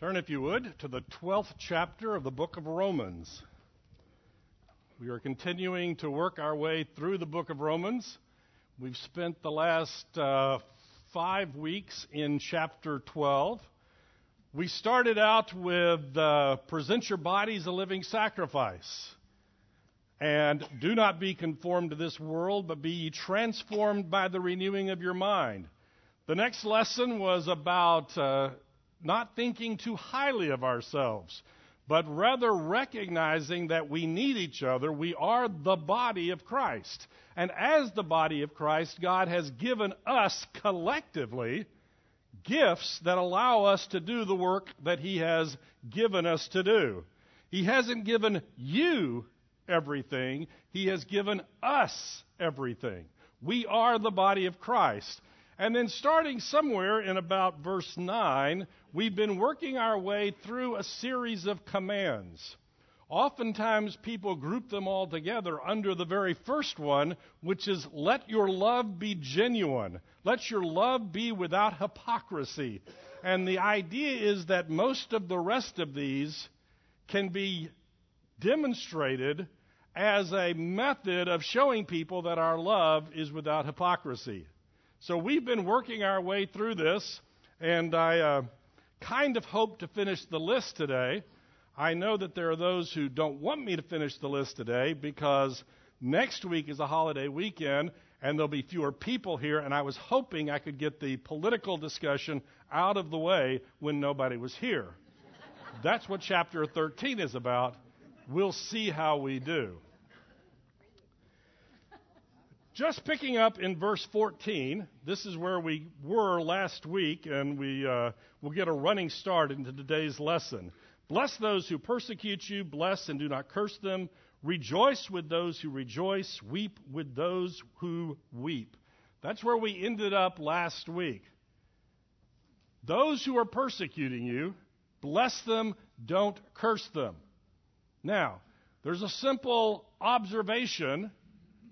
Turn, if you would, to the 12th chapter of the book of Romans. We are continuing to work our way through the book of Romans. We've spent the last uh, five weeks in chapter 12. We started out with uh, present your bodies a living sacrifice. And do not be conformed to this world, but be transformed by the renewing of your mind. The next lesson was about uh, not thinking too highly of ourselves, but rather recognizing that we need each other. We are the body of Christ. And as the body of Christ, God has given us collectively gifts that allow us to do the work that He has given us to do. He hasn't given you everything, He has given us everything. We are the body of Christ. And then, starting somewhere in about verse 9, we've been working our way through a series of commands. Oftentimes, people group them all together under the very first one, which is let your love be genuine. Let your love be without hypocrisy. And the idea is that most of the rest of these can be demonstrated as a method of showing people that our love is without hypocrisy. So we've been working our way through this, and I uh, kind of hope to finish the list today. I know that there are those who don't want me to finish the list today because next week is a holiday weekend and there'll be fewer people here, and I was hoping I could get the political discussion out of the way when nobody was here. That's what chapter 13 is about. We'll see how we do. Just picking up in verse 14, this is where we were last week, and we uh, will get a running start into today's lesson. Bless those who persecute you, bless and do not curse them. Rejoice with those who rejoice, weep with those who weep. That's where we ended up last week. Those who are persecuting you, bless them, don't curse them. Now, there's a simple observation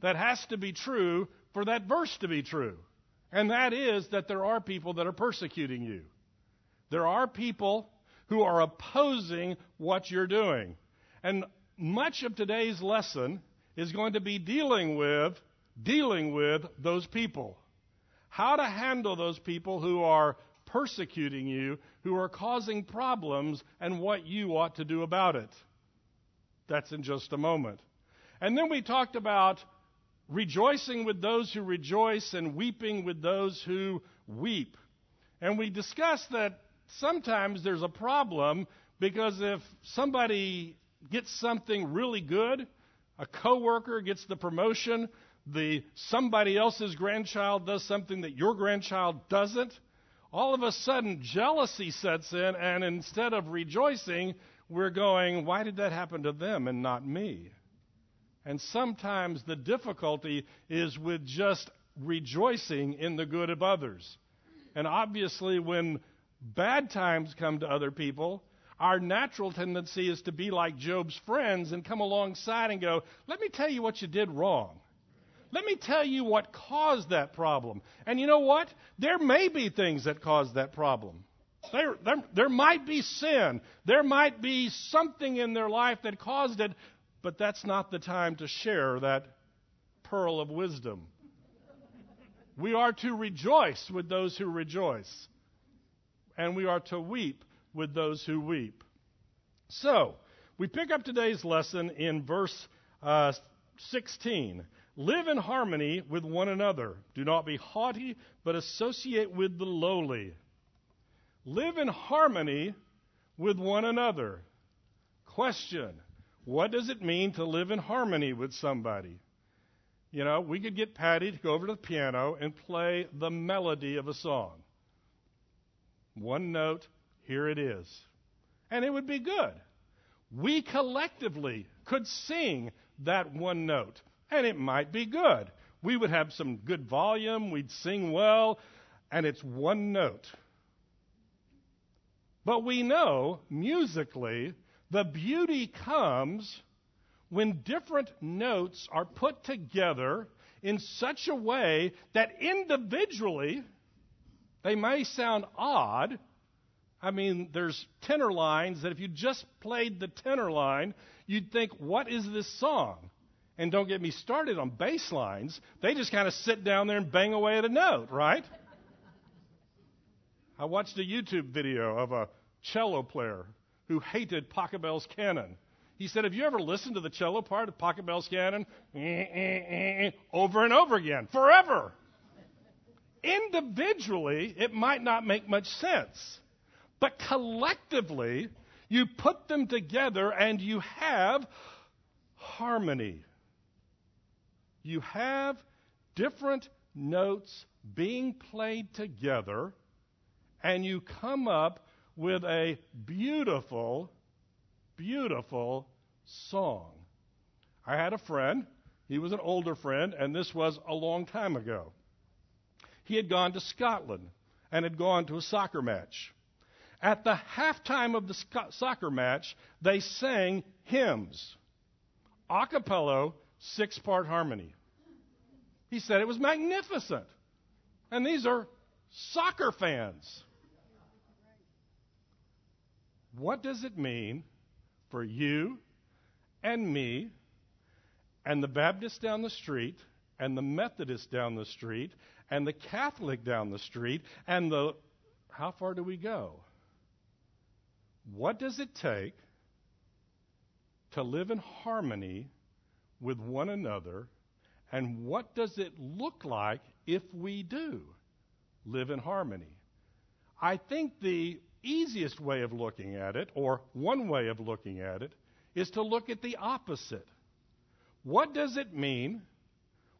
that has to be true for that verse to be true. And that is that there are people that are persecuting you. There are people who are opposing what you're doing. And much of today's lesson is going to be dealing with dealing with those people. How to handle those people who are persecuting you, who are causing problems, and what you ought to do about it. That's in just a moment. And then we talked about rejoicing with those who rejoice and weeping with those who weep. And we discussed that sometimes there's a problem because if somebody gets something really good, a coworker gets the promotion, the somebody else's grandchild does something that your grandchild doesn't, all of a sudden jealousy sets in and instead of rejoicing, we're going, why did that happen to them and not me? And sometimes the difficulty is with just rejoicing in the good of others. And obviously, when bad times come to other people, our natural tendency is to be like Job's friends and come alongside and go, Let me tell you what you did wrong. Let me tell you what caused that problem. And you know what? There may be things that caused that problem. There, there, there might be sin. There might be something in their life that caused it, but that's not the time to share that pearl of wisdom. We are to rejoice with those who rejoice, and we are to weep with those who weep. So, we pick up today's lesson in verse uh, 16. Live in harmony with one another. Do not be haughty, but associate with the lowly. Live in harmony with one another. Question what does it mean to live in harmony with somebody? You know, we could get Patty to go over to the piano and play the melody of a song. One note, here it is. And it would be good. We collectively could sing that one note, and it might be good. We would have some good volume, we'd sing well, and it's one note. But we know musically the beauty comes when different notes are put together in such a way that individually they may sound odd, I mean, there's tenor lines that if you just played the tenor line, you'd think, what is this song? And don't get me started on bass lines. They just kind of sit down there and bang away at a note, right? I watched a YouTube video of a cello player who hated Pachelbel's canon. He said, Have you ever listened to the cello part of Pachelbel's canon? over and over again, forever. Individually, it might not make much sense. But collectively, you put them together and you have harmony. You have different notes being played together, and you come up with a beautiful, beautiful song. I had a friend, he was an older friend, and this was a long time ago. He had gone to Scotland and had gone to a soccer match. At the halftime of the soccer match, they sang hymns, a cappella, six part harmony. He said it was magnificent. And these are soccer fans. What does it mean for you and me and the Baptist down the street and the Methodist down the street and the Catholic down the street and the how far do we go? What does it take to live in harmony with one another? And what does it look like if we do live in harmony? I think the easiest way of looking at it, or one way of looking at it, is to look at the opposite. What does it mean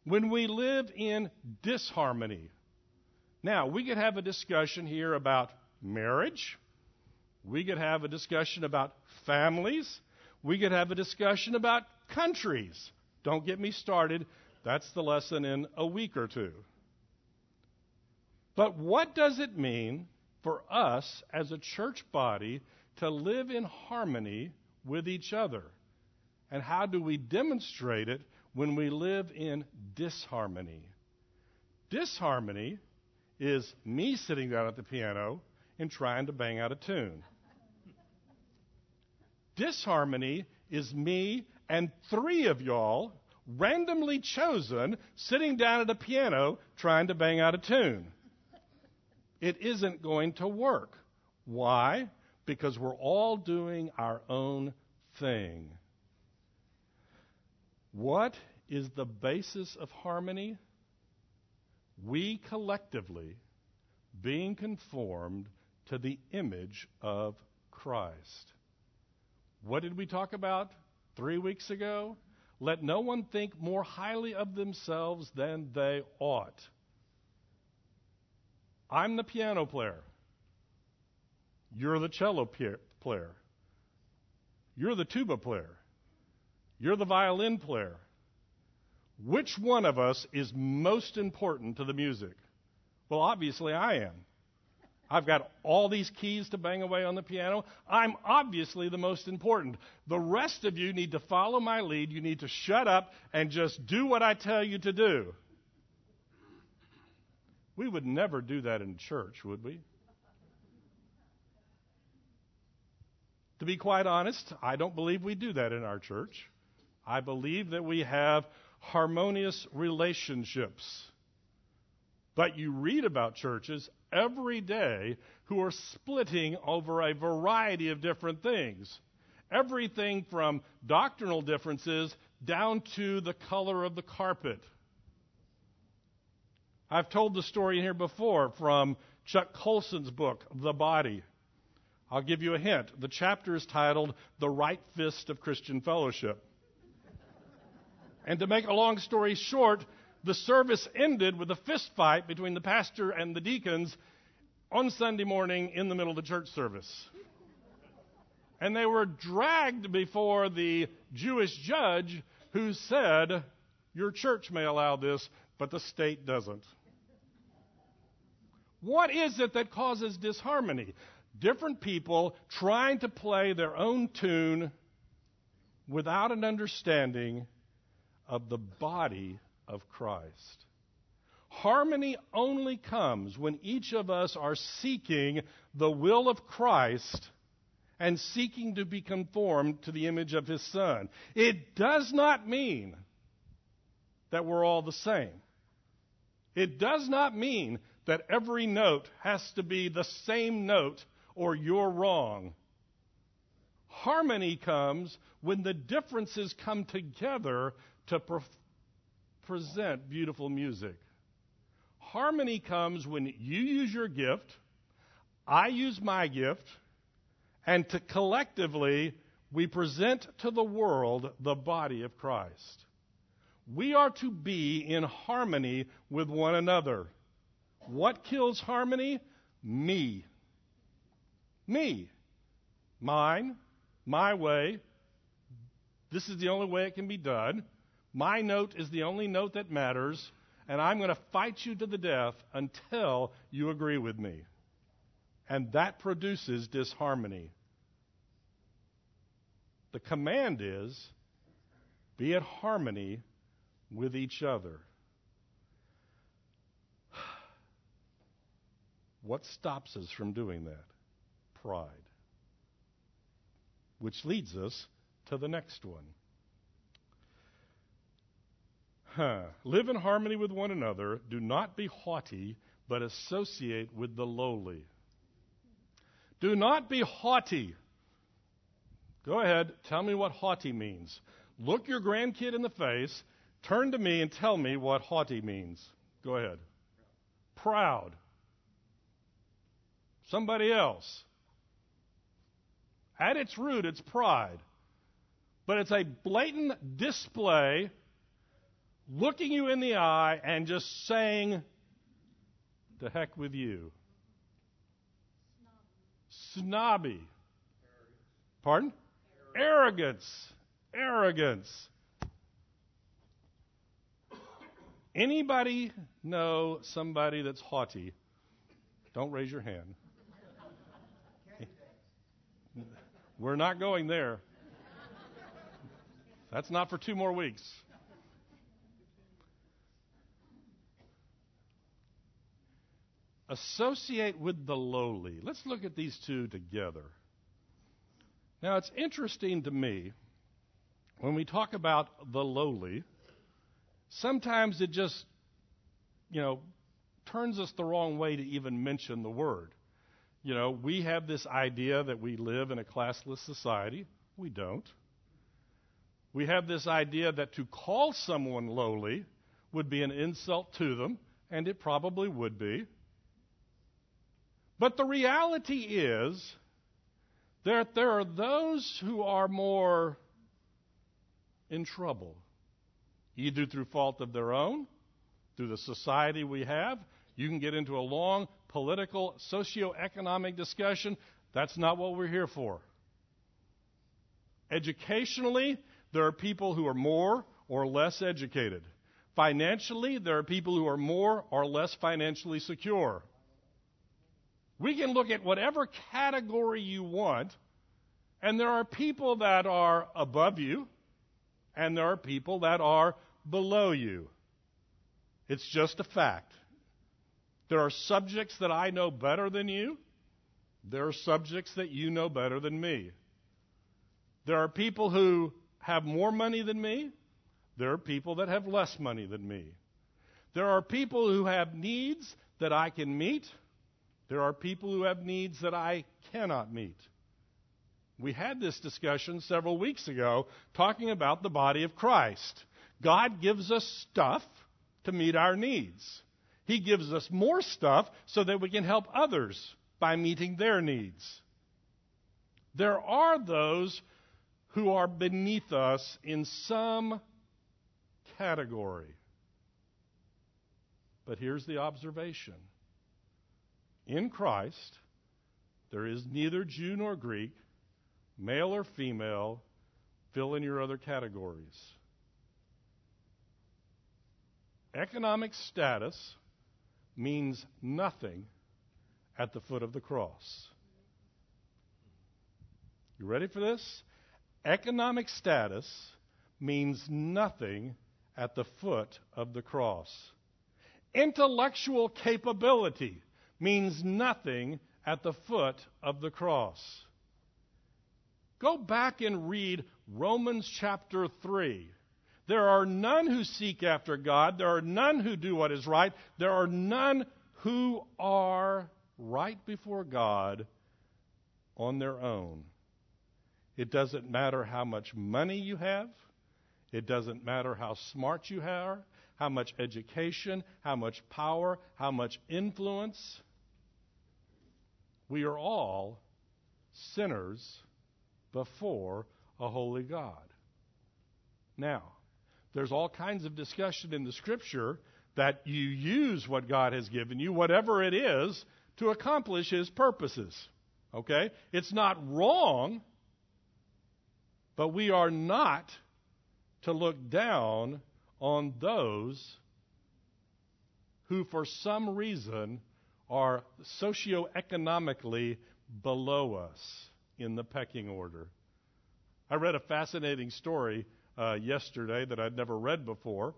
when we live in disharmony? Now, we could have a discussion here about marriage we could have a discussion about families. We could have a discussion about countries. Don't get me started. That's the lesson in a week or two. But what does it mean for us as a church body to live in harmony with each other? And how do we demonstrate it when we live in disharmony? Disharmony is me sitting down at the piano and trying to bang out a tune. Disharmony is me and three of y'all, randomly chosen, sitting down at a piano trying to bang out a tune. It isn't going to work. Why? Because we're all doing our own thing. What is the basis of harmony? We collectively being conformed to the image of Christ. What did we talk about three weeks ago? Let no one think more highly of themselves than they ought. I'm the piano player. You're the cello player. You're the tuba player. You're the violin player. Which one of us is most important to the music? Well, obviously I am. I've got all these keys to bang away on the piano. I'm obviously the most important. The rest of you need to follow my lead. You need to shut up and just do what I tell you to do. We would never do that in church, would we? To be quite honest, I don't believe we do that in our church. I believe that we have harmonious relationships. But you read about churches every day who are splitting over a variety of different things. Everything from doctrinal differences down to the color of the carpet. I've told the story here before from Chuck Colson's book, The Body. I'll give you a hint. The chapter is titled The Right Fist of Christian Fellowship. and to make a long story short, the service ended with a fist fight between the pastor and the deacons on Sunday morning in the middle of the church service. And they were dragged before the Jewish judge who said, Your church may allow this, but the state doesn't. What is it that causes disharmony? Different people trying to play their own tune without an understanding of the body of Christ. Harmony only comes when each of us are seeking the will of Christ and seeking to be conformed to the image of His Son. It does not mean that we're all the same. It does not mean that every note has to be the same note or you're wrong. Harmony comes when the differences come together to pre- present beautiful music. Harmony comes when you use your gift, I use my gift, and to collectively we present to the world the body of Christ. We are to be in harmony with one another. What kills harmony? Me. Me. Mine. My way. This is the only way it can be done. My note is the only note that matters, and I'm going to fight you to the death until you agree with me. And that produces disharmony. The command is be at harmony with each other. What stops us from doing that? Pride. Which leads us to the next one. Huh. Live in harmony with one another. Do not be haughty, but associate with the lowly. Do not be haughty. Go ahead, tell me what haughty means. Look your grandkid in the face, turn to me, and tell me what haughty means. Go ahead. Proud. Somebody else. At its root, it's pride. But it's a blatant display looking you in the eye and just saying, to heck with you. Snobby. Pardon? Arrogance. Arrogance. Anybody know somebody that's haughty? Don't raise your hand. We're not going there. That's not for two more weeks. Associate with the lowly. Let's look at these two together. Now, it's interesting to me when we talk about the lowly, sometimes it just, you know, turns us the wrong way to even mention the word. You know, we have this idea that we live in a classless society. We don't. We have this idea that to call someone lowly would be an insult to them, and it probably would be. But the reality is that there are those who are more in trouble, either through fault of their own, through the society we have. You can get into a long political, socio-economic discussion. That's not what we're here for. Educationally, there are people who are more or less educated. Financially, there are people who are more or less financially secure. We can look at whatever category you want, and there are people that are above you, and there are people that are below you. It's just a fact. There are subjects that I know better than you. There are subjects that you know better than me. There are people who have more money than me. There are people that have less money than me. There are people who have needs that I can meet. There are people who have needs that I cannot meet. We had this discussion several weeks ago talking about the body of Christ. God gives us stuff to meet our needs. He gives us more stuff so that we can help others by meeting their needs. There are those who are beneath us in some category. But here's the observation in Christ, there is neither Jew nor Greek, male or female, fill in your other categories. Economic status means nothing at the foot of the cross. You ready for this? Economic status means nothing at the foot of the cross. intellectual capability means nothing at the foot of the cross. Go back and read Romans chapter 3. There are none who seek after God. There are none who do what is right. There are none who are right before God on their own. It doesn't matter how much money you have. It doesn't matter how smart you are, how much education, how much power, how much influence. We are all sinners before a holy God. Now, there's all kinds of discussion in the scripture that you use what God has given you, whatever it is, to accomplish His purposes. Okay? It's not wrong, but we are not to look down on those who, for some reason, are socioeconomically below us in the pecking order. I read a fascinating story uh, yesterday that I'd never read before.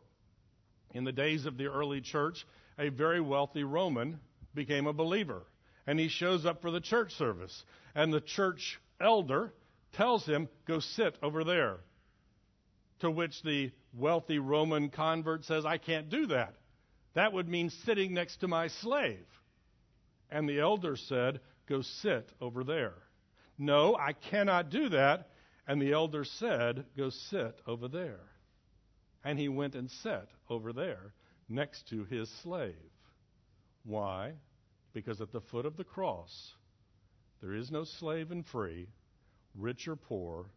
In the days of the early church, a very wealthy Roman became a believer. And he shows up for the church service. And the church elder tells him, Go sit over there. To which the wealthy Roman convert says, I can't do that. That would mean sitting next to my slave. And the elder said, Go sit over there. No, I cannot do that. And the elder said, Go sit over there. And he went and sat over there next to his slave. Why? Because at the foot of the cross, there is no slave and free, rich or poor,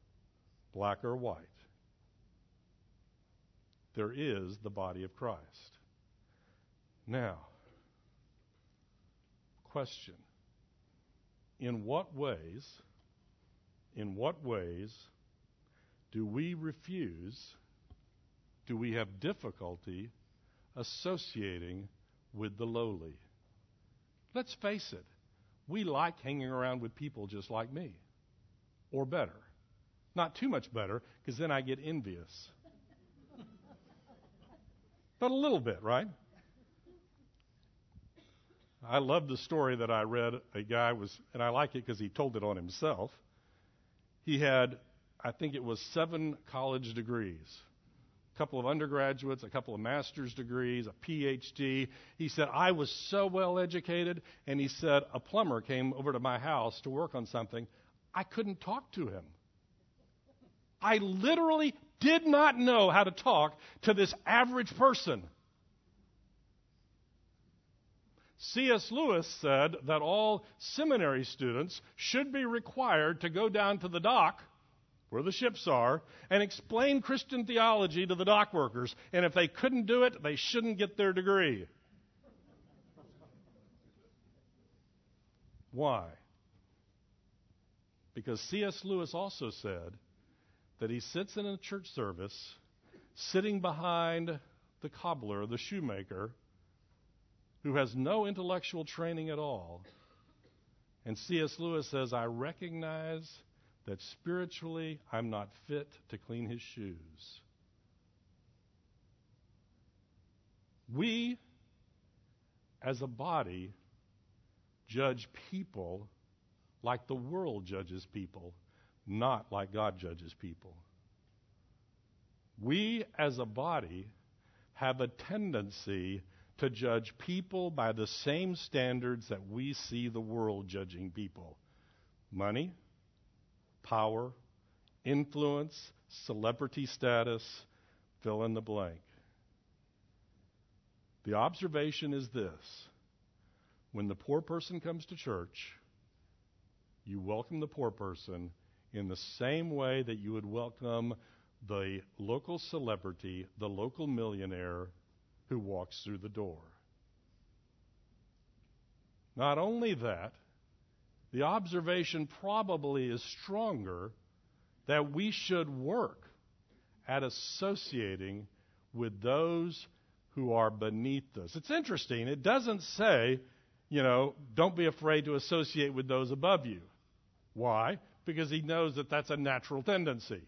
black or white. There is the body of Christ. Now, question In what ways in what ways do we refuse, do we have difficulty associating with the lowly? Let's face it, we like hanging around with people just like me, or better. Not too much better, because then I get envious. but a little bit, right? I love the story that I read. A guy was, and I like it because he told it on himself. He had, I think it was seven college degrees a couple of undergraduates, a couple of master's degrees, a PhD. He said, I was so well educated. And he said, a plumber came over to my house to work on something. I couldn't talk to him. I literally did not know how to talk to this average person. C.S. Lewis said that all seminary students should be required to go down to the dock where the ships are and explain Christian theology to the dock workers. And if they couldn't do it, they shouldn't get their degree. Why? Because C.S. Lewis also said that he sits in a church service, sitting behind the cobbler, the shoemaker, who has no intellectual training at all. And C.S. Lewis says, I recognize that spiritually I'm not fit to clean his shoes. We, as a body, judge people like the world judges people, not like God judges people. We, as a body, have a tendency to judge people by the same standards that we see the world judging people money, power, influence, celebrity status, fill in the blank. The observation is this when the poor person comes to church, you welcome the poor person in the same way that you would welcome the local celebrity, the local millionaire, who walks through the door. Not only that, the observation probably is stronger that we should work at associating with those who are beneath us. It's interesting. It doesn't say, you know, don't be afraid to associate with those above you. Why? Because he knows that that's a natural tendency.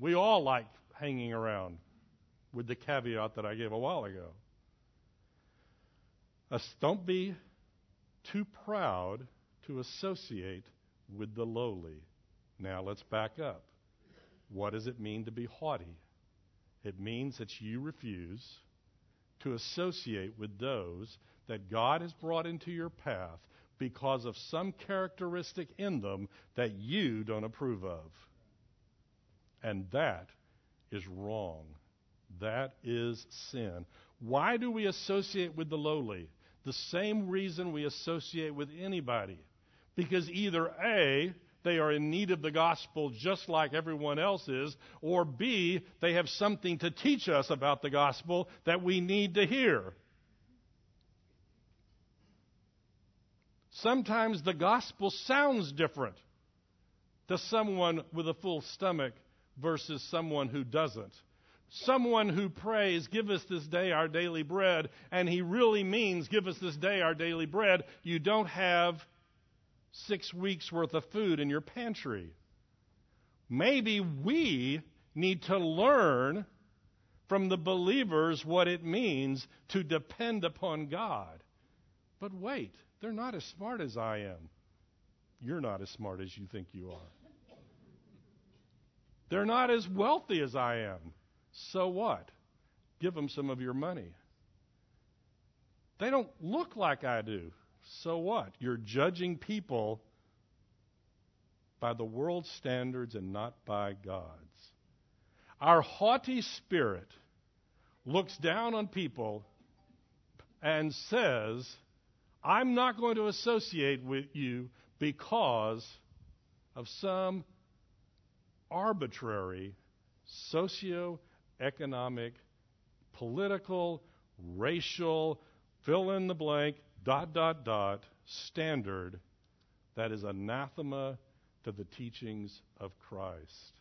We all like hanging around with the caveat that I gave a while ago. Don't be too proud to associate with the lowly. Now let's back up. What does it mean to be haughty? It means that you refuse to associate with those that God has brought into your path because of some characteristic in them that you don't approve of. And that is wrong. That is sin. Why do we associate with the lowly? The same reason we associate with anybody. Because either A, they are in need of the gospel just like everyone else is, or B, they have something to teach us about the gospel that we need to hear. Sometimes the gospel sounds different to someone with a full stomach versus someone who doesn't. Someone who prays, Give us this day our daily bread, and he really means, Give us this day our daily bread, you don't have six weeks worth of food in your pantry. Maybe we need to learn from the believers what it means to depend upon God. But wait, they're not as smart as I am. You're not as smart as you think you are. They're not as wealthy as I am. So what? Give them some of your money. They don't look like I do. So what? You're judging people by the world's standards and not by God's. Our haughty spirit looks down on people and says, I'm not going to associate with you because of some arbitrary socio-economic, political, racial, fill in the blank, dot, dot, dot, standard that is anathema to the teachings of Christ.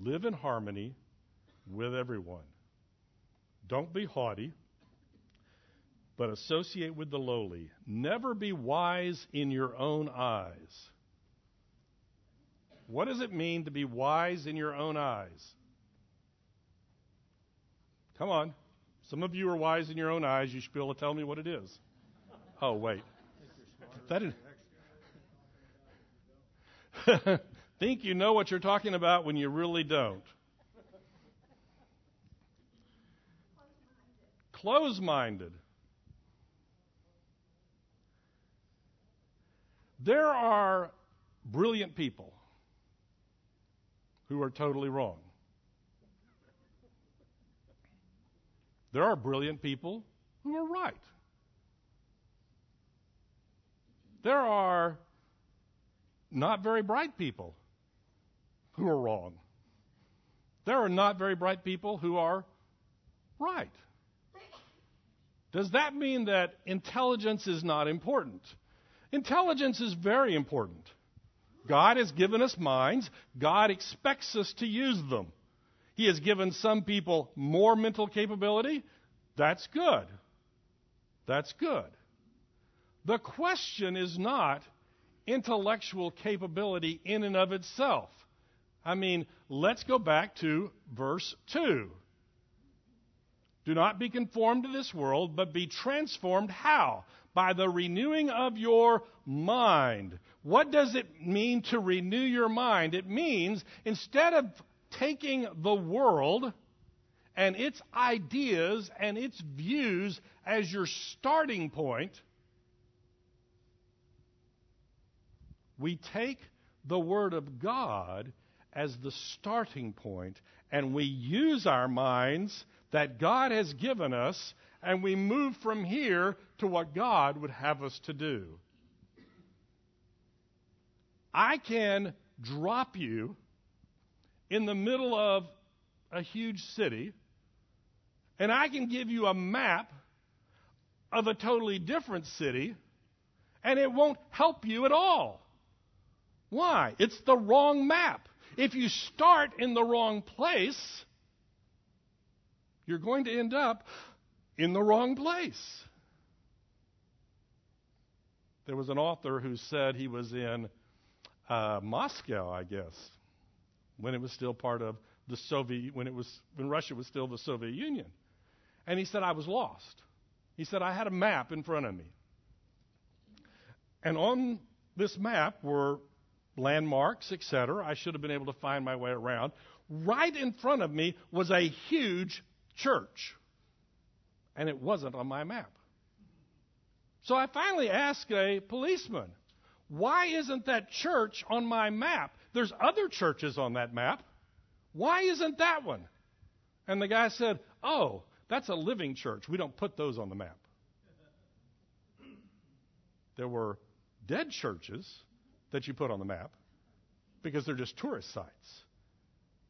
Live in harmony with everyone. Don't be haughty, but associate with the lowly. Never be wise in your own eyes. What does it mean to be wise in your own eyes? Come on. Some of you are wise in your own eyes. You should be able to tell me what it is. Oh, wait. That is... Think you know what you're talking about when you really don't. Close minded. There are brilliant people who are totally wrong. There are brilliant people who are right. There are not very bright people who are wrong. There are not very bright people who are right. Does that mean that intelligence is not important? Intelligence is very important. God has given us minds. God expects us to use them. He has given some people more mental capability. That's good. That's good. The question is not intellectual capability in and of itself. I mean, let's go back to verse 2. Do not be conformed to this world, but be transformed. How? By the renewing of your mind. What does it mean to renew your mind? It means instead of taking the world and its ideas and its views as your starting point, we take the Word of God as the starting point and we use our minds that God has given us and we move from here to what God would have us to do. I can drop you in the middle of a huge city, and I can give you a map of a totally different city, and it won't help you at all. Why? It's the wrong map. If you start in the wrong place, you're going to end up in the wrong place. There was an author who said he was in uh, Moscow, I guess, when it was still part of the Soviet, when it was when Russia was still the Soviet Union, And he said, I was lost. He said, I had a map in front of me. And on this map were landmarks, etc. I should have been able to find my way around. Right in front of me was a huge church. And it wasn't on my map. So I finally asked a policeman, why isn't that church on my map? There's other churches on that map. Why isn't that one? And the guy said, Oh, that's a living church. We don't put those on the map. There were dead churches that you put on the map because they're just tourist sites.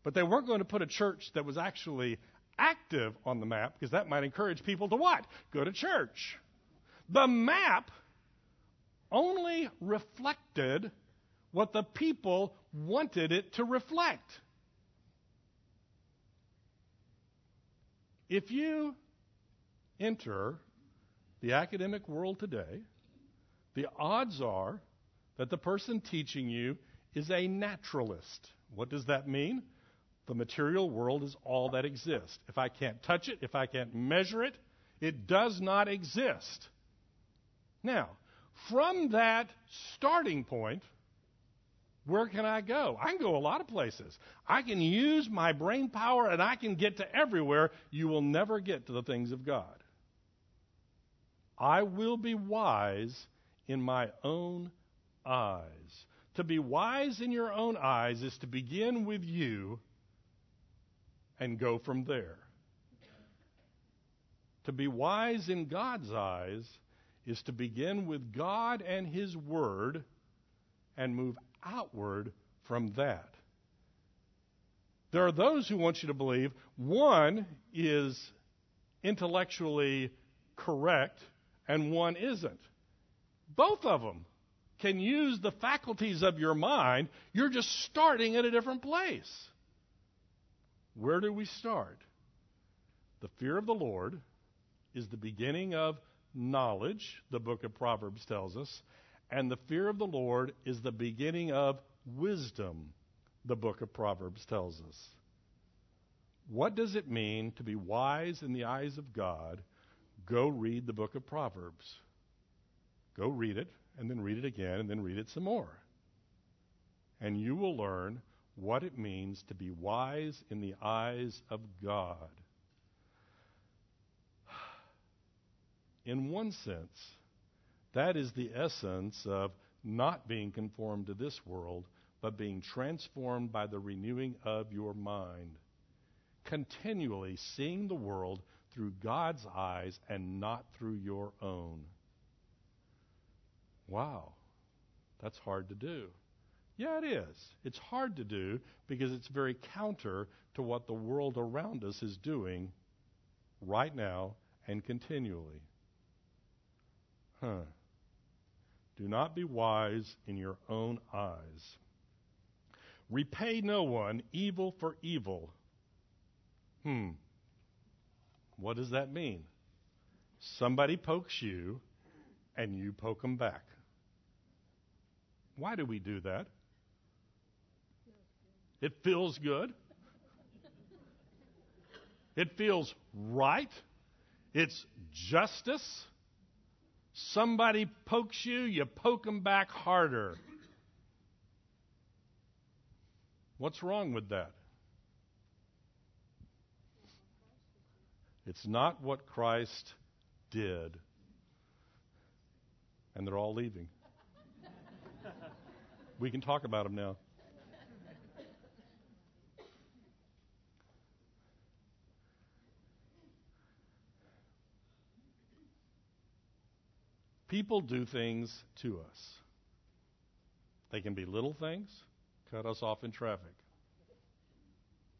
But they weren't going to put a church that was actually active on the map because that might encourage people to what? Go to church. The map only reflected what the people wanted it to reflect. If you enter the academic world today, the odds are that the person teaching you is a naturalist. What does that mean? The material world is all that exists. If I can't touch it, if I can't measure it, it does not exist. Now, from that starting point, where can I go? I can go a lot of places. I can use my brain power and I can get to everywhere. You will never get to the things of God. I will be wise in my own eyes. To be wise in your own eyes is to begin with you and go from there. To be wise in God's eyes is to begin with God and His Word and move outward from that. There are those who want you to believe one is intellectually correct and one isn't. Both of them can use the faculties of your mind. You're just starting at a different place. Where do we start? The fear of the Lord is the beginning of knowledge, the book of Proverbs tells us, and the fear of the Lord is the beginning of wisdom, the book of Proverbs tells us. What does it mean to be wise in the eyes of God? Go read the book of Proverbs. Go read it, and then read it again, and then read it some more. And you will learn what it means to be wise in the eyes of God. In one sense, that is the essence of not being conformed to this world, but being transformed by the renewing of your mind. Continually seeing the world through God's eyes and not through your own. Wow, that's hard to do. Yeah, it is. It's hard to do because it's very counter to what the world around us is doing right now and continually. Huh. Do not be wise in your own eyes. Repay no one evil for evil. Hmm. What does that mean? Somebody pokes you, and you poke them back. Why do we do that? It feels good. It feels right. It's justice. Somebody pokes you, you poke them back harder. What's wrong with that? It's not what Christ did. And they're all leaving. we can talk about them now. People do things to us. They can be little things, cut us off in traffic.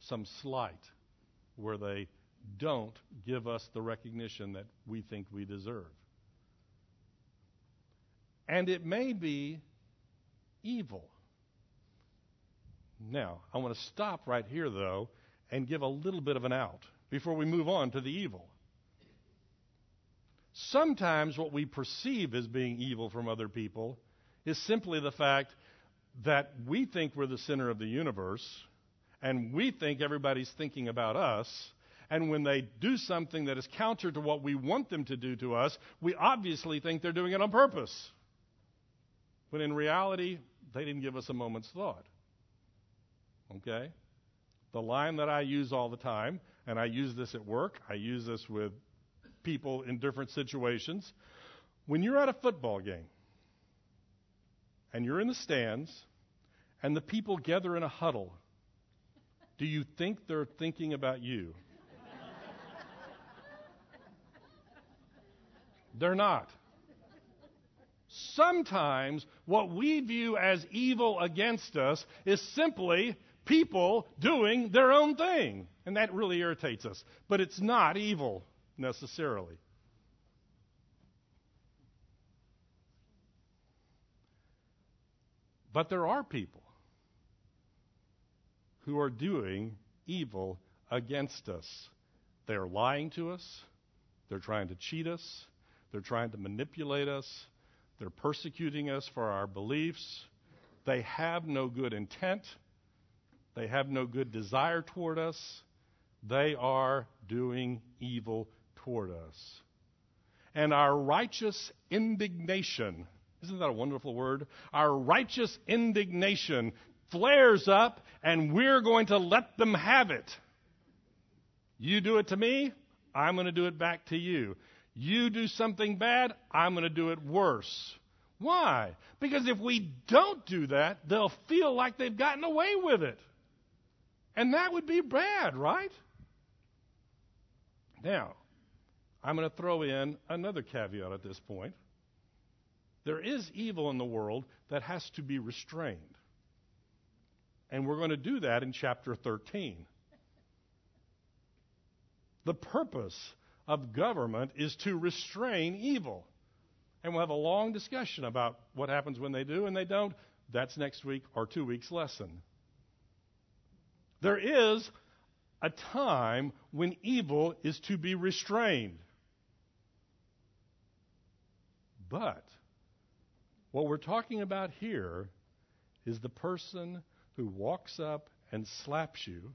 Some slight, where they don't give us the recognition that we think we deserve. And it may be evil. Now, I want to stop right here, though, and give a little bit of an out before we move on to the evil. Sometimes what we perceive as being evil from other people is simply the fact that we think we're the center of the universe and we think everybody's thinking about us and when they do something that is counter to what we want them to do to us, we obviously think they're doing it on purpose. When in reality, they didn't give us a moment's thought. Okay? The line that I use all the time, and I use this at work, I use this with people in different situations. When you're at a football game and you're in the stands and the people gather in a huddle, do you think they're thinking about you? they're not. Sometimes what we view as evil against us is simply people doing their own thing. And that really irritates us. But it's not evil necessarily. But there are people who are doing evil against us. They're lying to us. They're trying to cheat us. They're trying to manipulate us. They're persecuting us for our beliefs. They have no good intent. They have no good desire toward us. They are doing evil toward us. And our righteous indignation, isn't that a wonderful word? Our righteous indignation flares up, and we're going to let them have it. You do it to me, I'm going to do it back to you. You do something bad, I'm going to do it worse. Why? Because if we don't do that, they'll feel like they've gotten away with it. And that would be bad, right? Now, I'm going to throw in another caveat at this point. There is evil in the world that has to be restrained. And we're going to do that in chapter 13. The purpose of government is to restrain evil. And we'll have a long discussion about what happens when they do and they don't. That's next week or two weeks' lesson. There is a time when evil is to be restrained. But what we're talking about here is the person who walks up and slaps you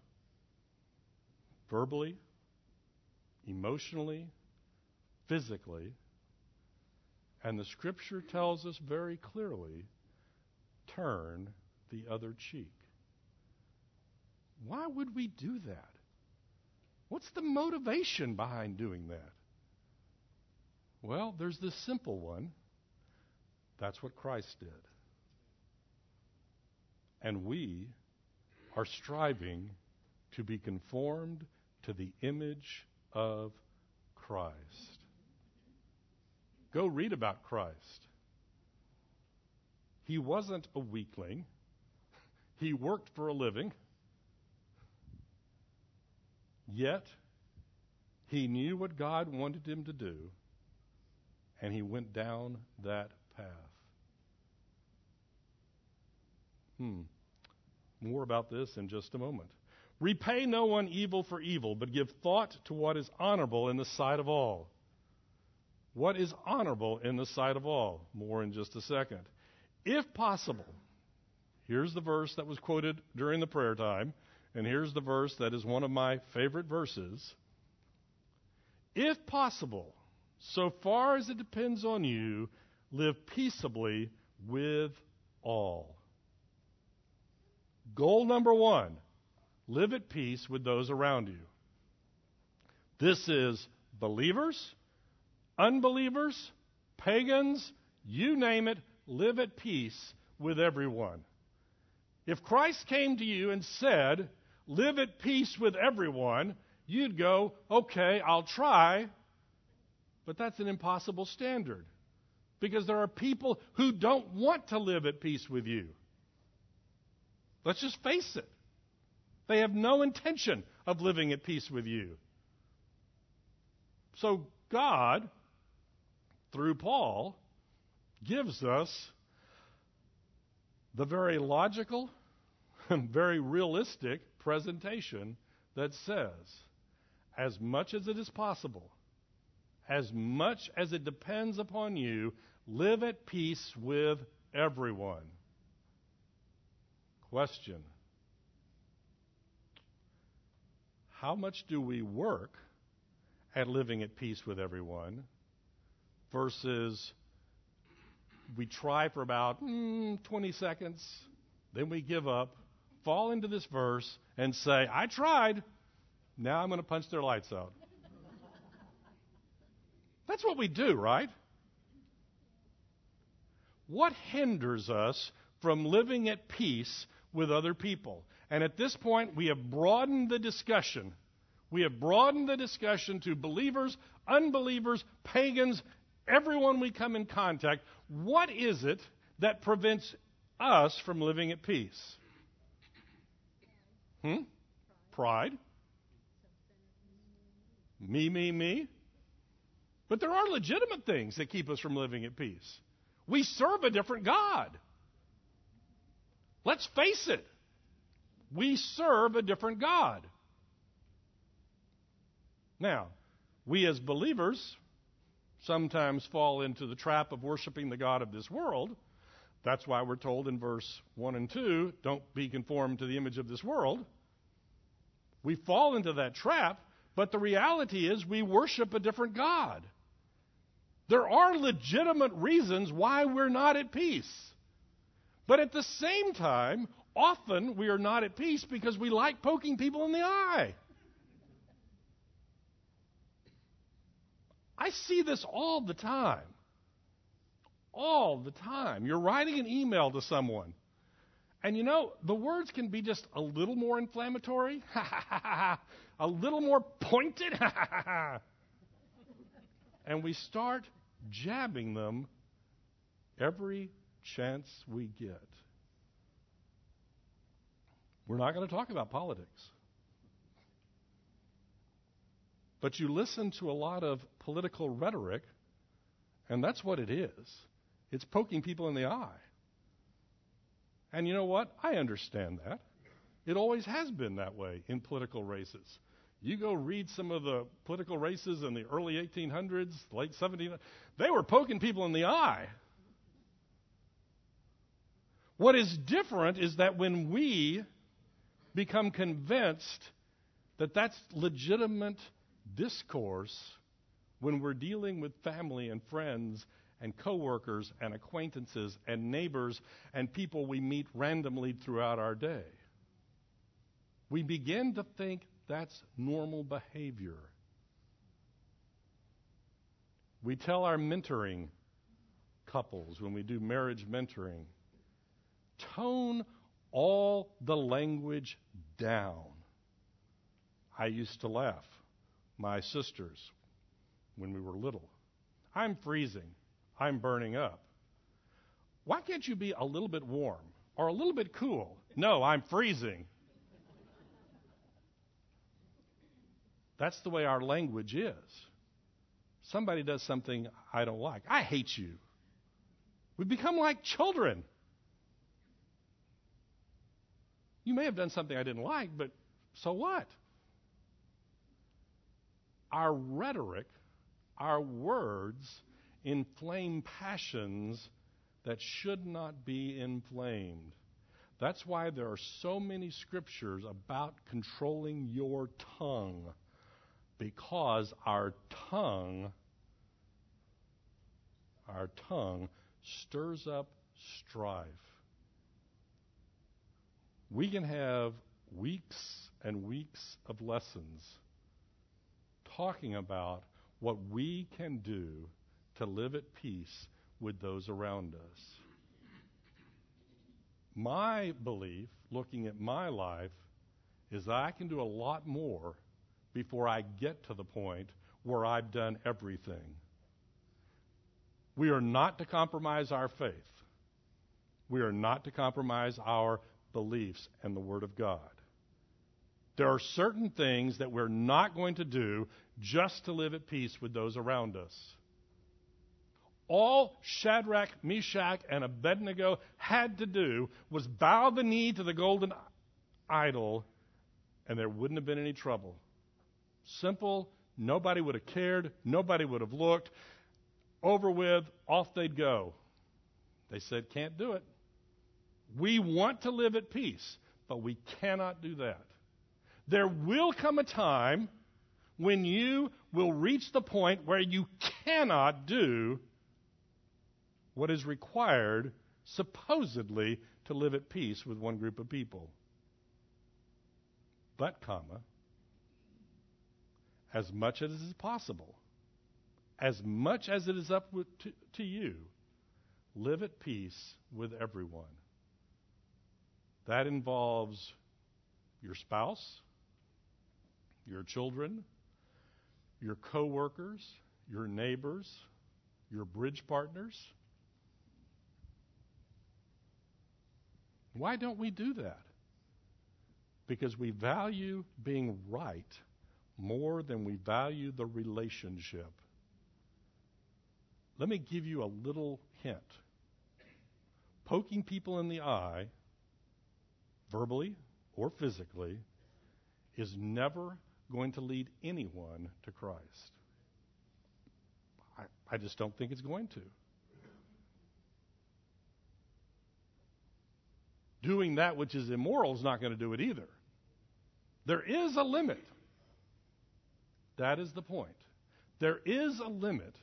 verbally, emotionally, physically. And the scripture tells us very clearly turn the other cheek. Why would we do that? What's the motivation behind doing that? Well, there's this simple one. That's what Christ did. And we are striving to be conformed to the image of Christ. Go read about Christ. He wasn't a weakling, he worked for a living. Yet, he knew what God wanted him to do, and he went down that path. Hmm. More about this in just a moment. Repay no one evil for evil, but give thought to what is honorable in the sight of all. What is honorable in the sight of all? More in just a second. If possible, here's the verse that was quoted during the prayer time, and here's the verse that is one of my favorite verses. If possible, so far as it depends on you, live peaceably with all. Goal number one live at peace with those around you. This is believers, unbelievers, pagans, you name it, live at peace with everyone. If Christ came to you and said, live at peace with everyone, you'd go, okay, I'll try, but that's an impossible standard. Because there are people who don't want to live at peace with you. Let's just face it. They have no intention of living at peace with you. So God, through Paul, gives us the very logical and very realistic presentation that says, as much as it is possible, as much as it depends upon you, live at peace with everyone. Question how much do we work at living at peace with everyone versus we try for about mm, 20 seconds, then we give up, fall into this verse, and say, I tried. Now I'm going to punch their lights out. That's what we do, right? What hinders us from living at peace with other people? And at this point, we have broadened the discussion. We have broadened the discussion to believers, unbelievers, pagans, everyone we come in contact. What is it that prevents us from living at peace? Hmm? Pride. Me, me, me. But there are legitimate things that keep us from living at peace. We serve a different God. Let's face it. We serve a different God. Now, we as believers sometimes fall into the trap of worshiping the God of this world. That's why we're told in verse 1 and 2 don't be conformed to the image of this world. We fall into that trap, but the reality is we worship a different God. There are legitimate reasons why we're not at peace. But at the same time, often we are not at peace because we like poking people in the eye. I see this all the time. All the time. You're writing an email to someone. And you know, the words can be just a little more inflammatory, a little more pointed. and we start jabbing them every chance we get. We're not going to talk about politics. But you listen to a lot of political rhetoric, and that's what it is. It's poking people in the eye. And you know what? I understand that. It always has been that way in political races. You go read some of the political races in the early 1800s, late 1700s, they were poking people in the eye. What is different is that when we become convinced that that's legitimate discourse when we're dealing with family and friends and coworkers and acquaintances and neighbors and people we meet randomly throughout our day. We begin to think that's normal behavior. We tell our mentoring couples when we do marriage mentoring tone all the language down. I used to laugh. My sisters, when we were little, I'm freezing. I'm burning up. Why can't you be a little bit warm or a little bit cool? No, I'm freezing. That's the way our language is. Somebody does something I don't like. I hate you. We become like children. You may have done something I didn't like, but so what? Our rhetoric, our words, inflame passions that should not be inflamed. That's why there are so many scriptures about controlling your tongue because our tongue our tongue stirs up strife. We can have weeks and weeks of lessons talking about what we can do to live at peace with those around us. My belief, looking at my life, is that I can do a lot more before I get to the point where I've done everything. We are not to compromise our faith. We are not to compromise our beliefs and the Word of God. There are certain things that we're not going to do just to live at peace with those around us. All Shadrach, Meshach, and Abednego had to do was bow the knee to the golden idol, and there wouldn't have been any trouble. Simple. Nobody would have cared. Nobody would have looked. Over with. Off they'd go. They said, can't do it. We want to live at peace, but we cannot do that. There will come a time when you will reach the point where you cannot do what is required, supposedly, to live at peace with one group of people. But, comma, as much as is possible, as much as it is up to, to you, live at peace with everyone. That involves your spouse, your children, your coworkers, your neighbors, your bridge partners. Why don't we do that? Because we value being right more than we value the relationship. Let me give you a little hint. Poking people in the eye, verbally or physically, is never going to lead anyone to Christ. I, I just don't think it's going to. Doing that which is immoral is not going to do it either. There is a limit. That is the point. There is a limit,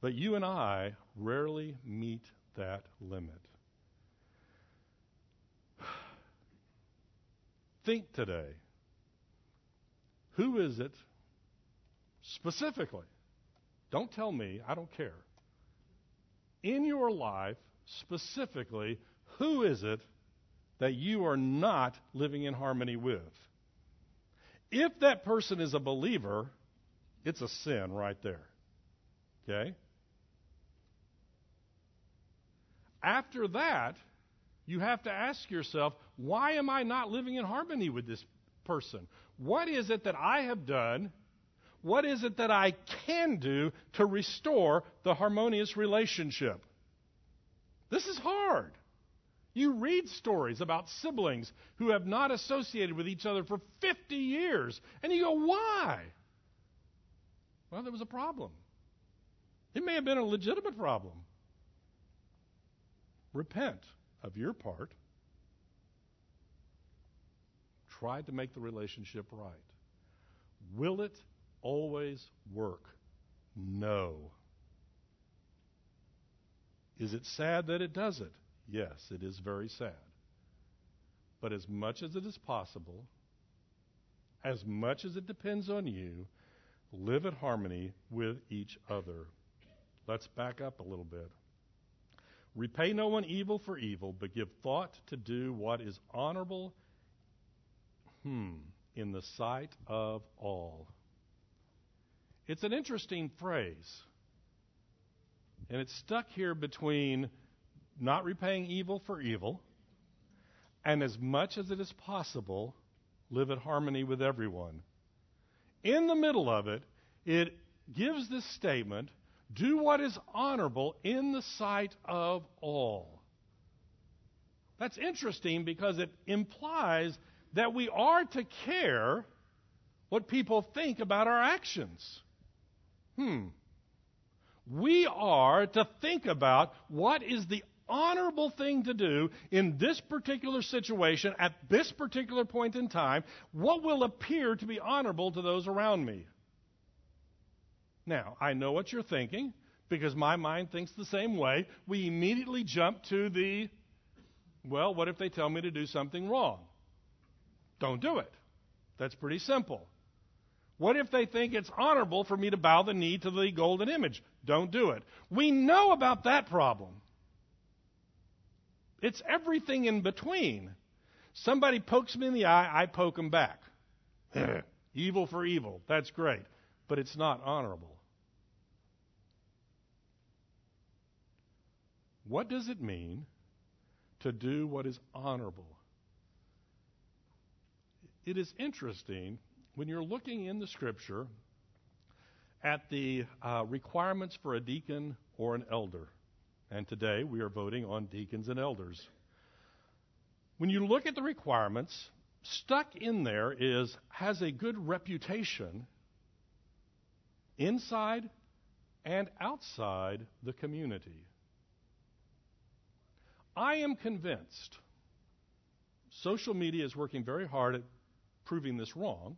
but you and I rarely meet that limit. Think today who is it specifically? Don't tell me, I don't care. In your life, specifically, who is it that you are not living in harmony with? If that person is a believer, it's a sin right there. Okay? After that, you have to ask yourself, why am I not living in harmony with this person? What is it that I have done? What is it that I can do to restore the harmonious relationship? This is hard. You read stories about siblings who have not associated with each other for 50 years, and you go, why? Well, there was a problem. It may have been a legitimate problem. Repent of your part Try to make the relationship right. Will it always work? No. Is it sad that it doesn't? Yes, it is very sad. But as much as it is possible, as much as it depends on you, live in harmony with each other. Let's back up a little bit. Repay no one evil for evil, but give thought to do what is honorable hmm, in the sight of all. It's an interesting phrase. And it's stuck here between not repaying evil for evil and as much as it is possible, live in harmony with everyone. In the middle of it, it gives this statement do what is honorable in the sight of all. That's interesting because it implies that we are to care what people think about our actions. Hmm. We are to think about what is the honorable thing to do in this particular situation at this particular point in time. What will appear to be honorable to those around me? Now, I know what you're thinking because my mind thinks the same way. We immediately jump to the, well, what if they tell me to do something wrong? Don't do it. That's pretty simple. What if they think it's honorable for me to bow the knee to the golden image? Don't do it. We know about that problem. It's everything in between. Somebody pokes me in the eye, I poke them back. evil for evil. That's great. But it's not honorable. What does it mean to do what is honorable? It is interesting when you're looking in the scripture at the uh, requirements for a deacon or an elder. And today we are voting on deacons and elders. When you look at the requirements, stuck in there is has a good reputation inside and outside the community. I am convinced social media is working very hard at proving this wrong,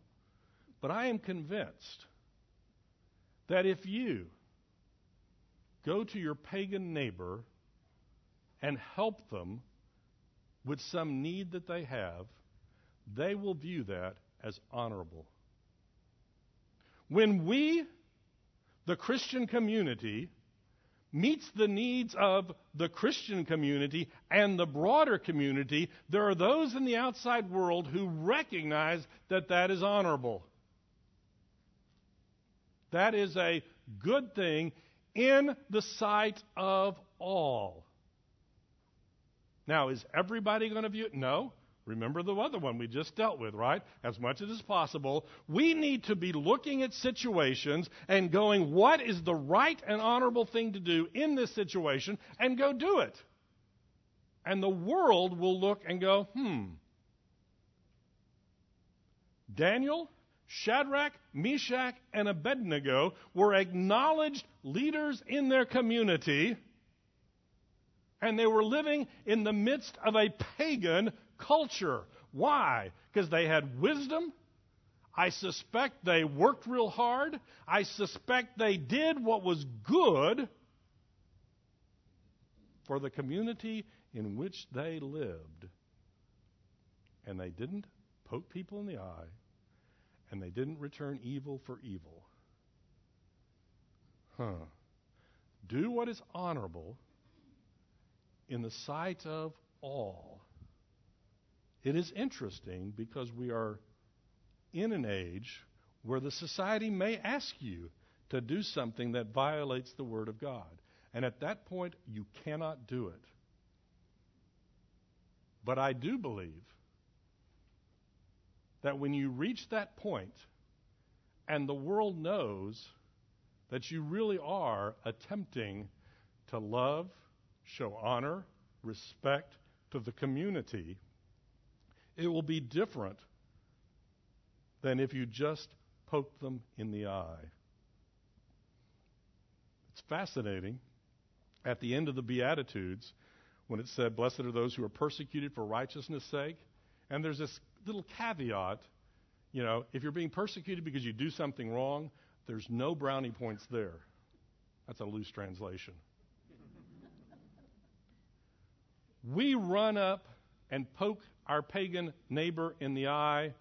but I am convinced that if you go to your pagan neighbor and help them with some need that they have, they will view that as honorable. When we, the Christian community, meets the needs of the Christian community and the broader community, there are those in the outside world who recognize that that is honorable. That is a good thing in the sight of all. Now, is everybody going to view it? No. Remember the other one we just dealt with, right? As much as is possible, we need to be looking at situations and going, what is the right and honorable thing to do in this situation, and go do it. And the world will look and go, hmm. Daniel, Shadrach, Meshach, and Abednego were acknowledged leaders in their community, and they were living in the midst of a pagan culture. Why? Because they had wisdom. I suspect they worked real hard. I suspect they did what was good for the community in which they lived. And they didn't poke people in the eye, and they didn't return evil for evil. Huh. Do what is honorable in the sight of all. It is interesting because we are in an age where the society may ask you to do something that violates the Word of God. And at that point, you cannot do it. But I do believe that when you reach that point and the world knows that you really are attempting to love, show honor, respect to the community, it will be different than if you just poke them in the eye. It's fascinating. At the end of the Beatitudes, when it said, Blessed are those who are persecuted for righteousness' sake, and there's this little caveat you know, if you're being persecuted because you do something wrong, there's no brownie points there. That's a loose translation. we run up and poke our pagan neighbor in the eye,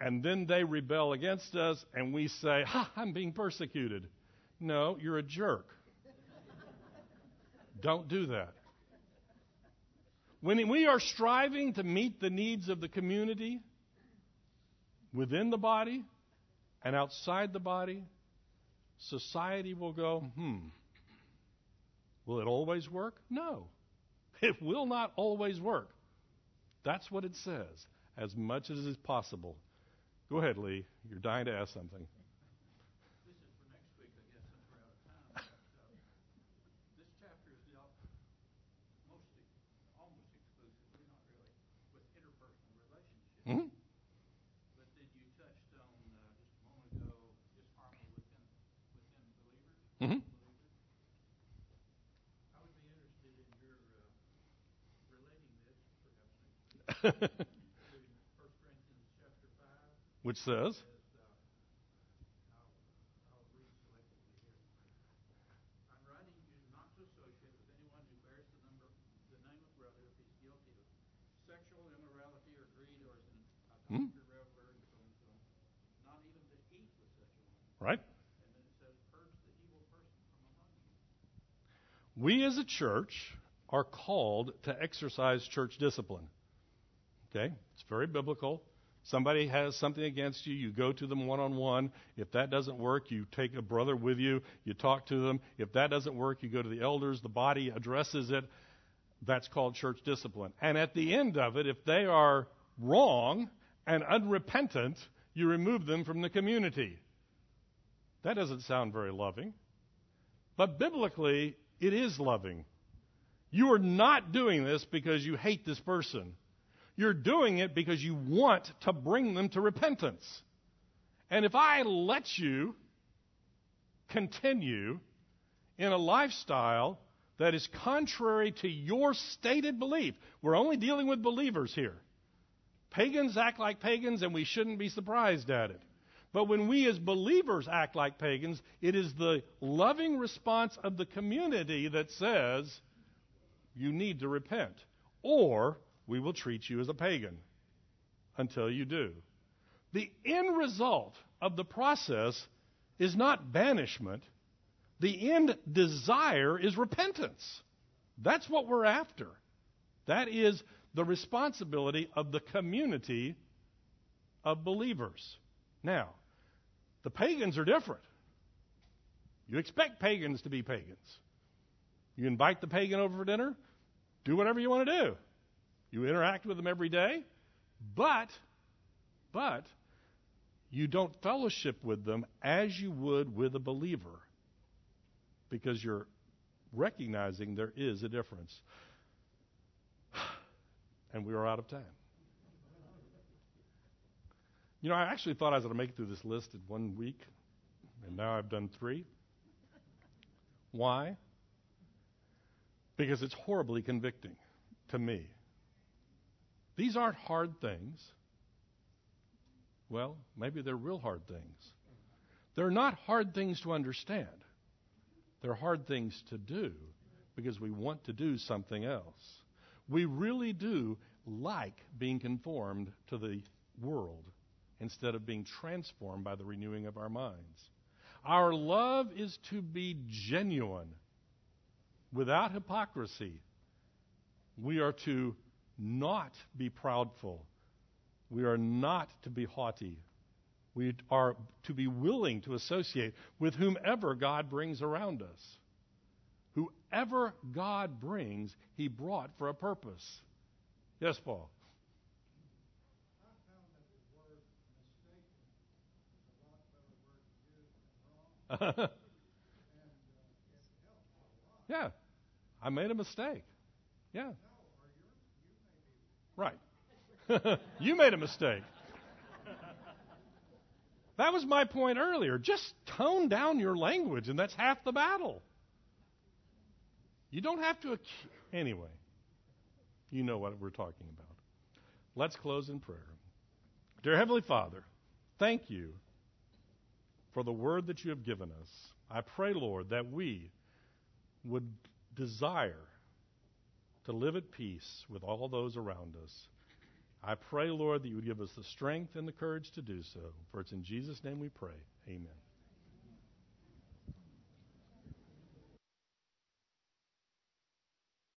and then they rebel against us, and we say, Ha, I'm being persecuted. No, you're a jerk. Don't do that. When we are striving to meet the needs of the community, within the body and outside the body, society will go, hmm, will it always work? No. It will not always work. That's what it says, as much as is possible. Go ahead, Lee. You're dying to ask something. This is for next week, I guess, since we're out of time. But, uh, this chapter is dealt most, almost exclusively, not really, with interpersonal relationships. hmm But then you touched on uh, just a moment ago disharmony within within believers. hmm believers. I would be interested in your uh, relating this, perhaps next week, to First Corinthians chapter five. Which says, says, uh, I'll, I'll read selectively here. I'm writing you not to associate with anyone who bears the number, the name of brother if he's guilty of sexual immorality or greed or is an Hmm? idolater, reveler, and so on and so on. Not even to eat with such a one. right? And then it says, purge the evil person from among you. We as a church are called to exercise church discipline. Okay? It's very biblical. Somebody has something against you, you go to them one on one. If that doesn't work, you take a brother with you, you talk to them. If that doesn't work, you go to the elders, the body addresses it. That's called church discipline. And at the end of it, if they are wrong and unrepentant, you remove them from the community. That doesn't sound very loving. But biblically, it is loving. You are not doing this because you hate this person. You're doing it because you want to bring them to repentance. And if I let you continue in a lifestyle that is contrary to your stated belief, we're only dealing with believers here. Pagans act like pagans, and we shouldn't be surprised at it. But when we as believers act like pagans, it is the loving response of the community that says, you need to repent, or we will treat you as a pagan until you do. The end result of the process is not banishment, the end desire is repentance. That's what we're after. That is the responsibility of the community of believers. Now, the pagans are different. You expect pagans to be pagans. You invite the pagan over for dinner, do whatever you want to do. You interact with them every day, but, but, you don't fellowship with them as you would with a believer because you're recognizing there is a difference. And we are out of time. You know, I actually thought I was going to make it through this list in one week, and now I've done three. Why? Because it's horribly convicting to me. These aren't hard things. Well, maybe they're real hard things. They're not hard things to understand. They're hard things to do because we want to do something else. We really do like being conformed to the world instead of being transformed by the renewing of our minds. Our love is to be genuine, without hypocrisy. We are to not be proudful. We are not to be haughty. We are to be willing to associate with whomever God brings around us. Whoever God brings, He brought for a purpose. Yes, Paul. yeah, I made a mistake. Yeah. Right. you made a mistake. That was my point earlier. Just tone down your language, and that's half the battle. You don't have to. Anyway, you know what we're talking about. Let's close in prayer. Dear Heavenly Father, thank you for the word that you have given us. I pray, Lord, that we would desire to live at peace with all those around us. I pray, Lord, that you would give us the strength and the courage to do so. For it's in Jesus' name we pray. Amen.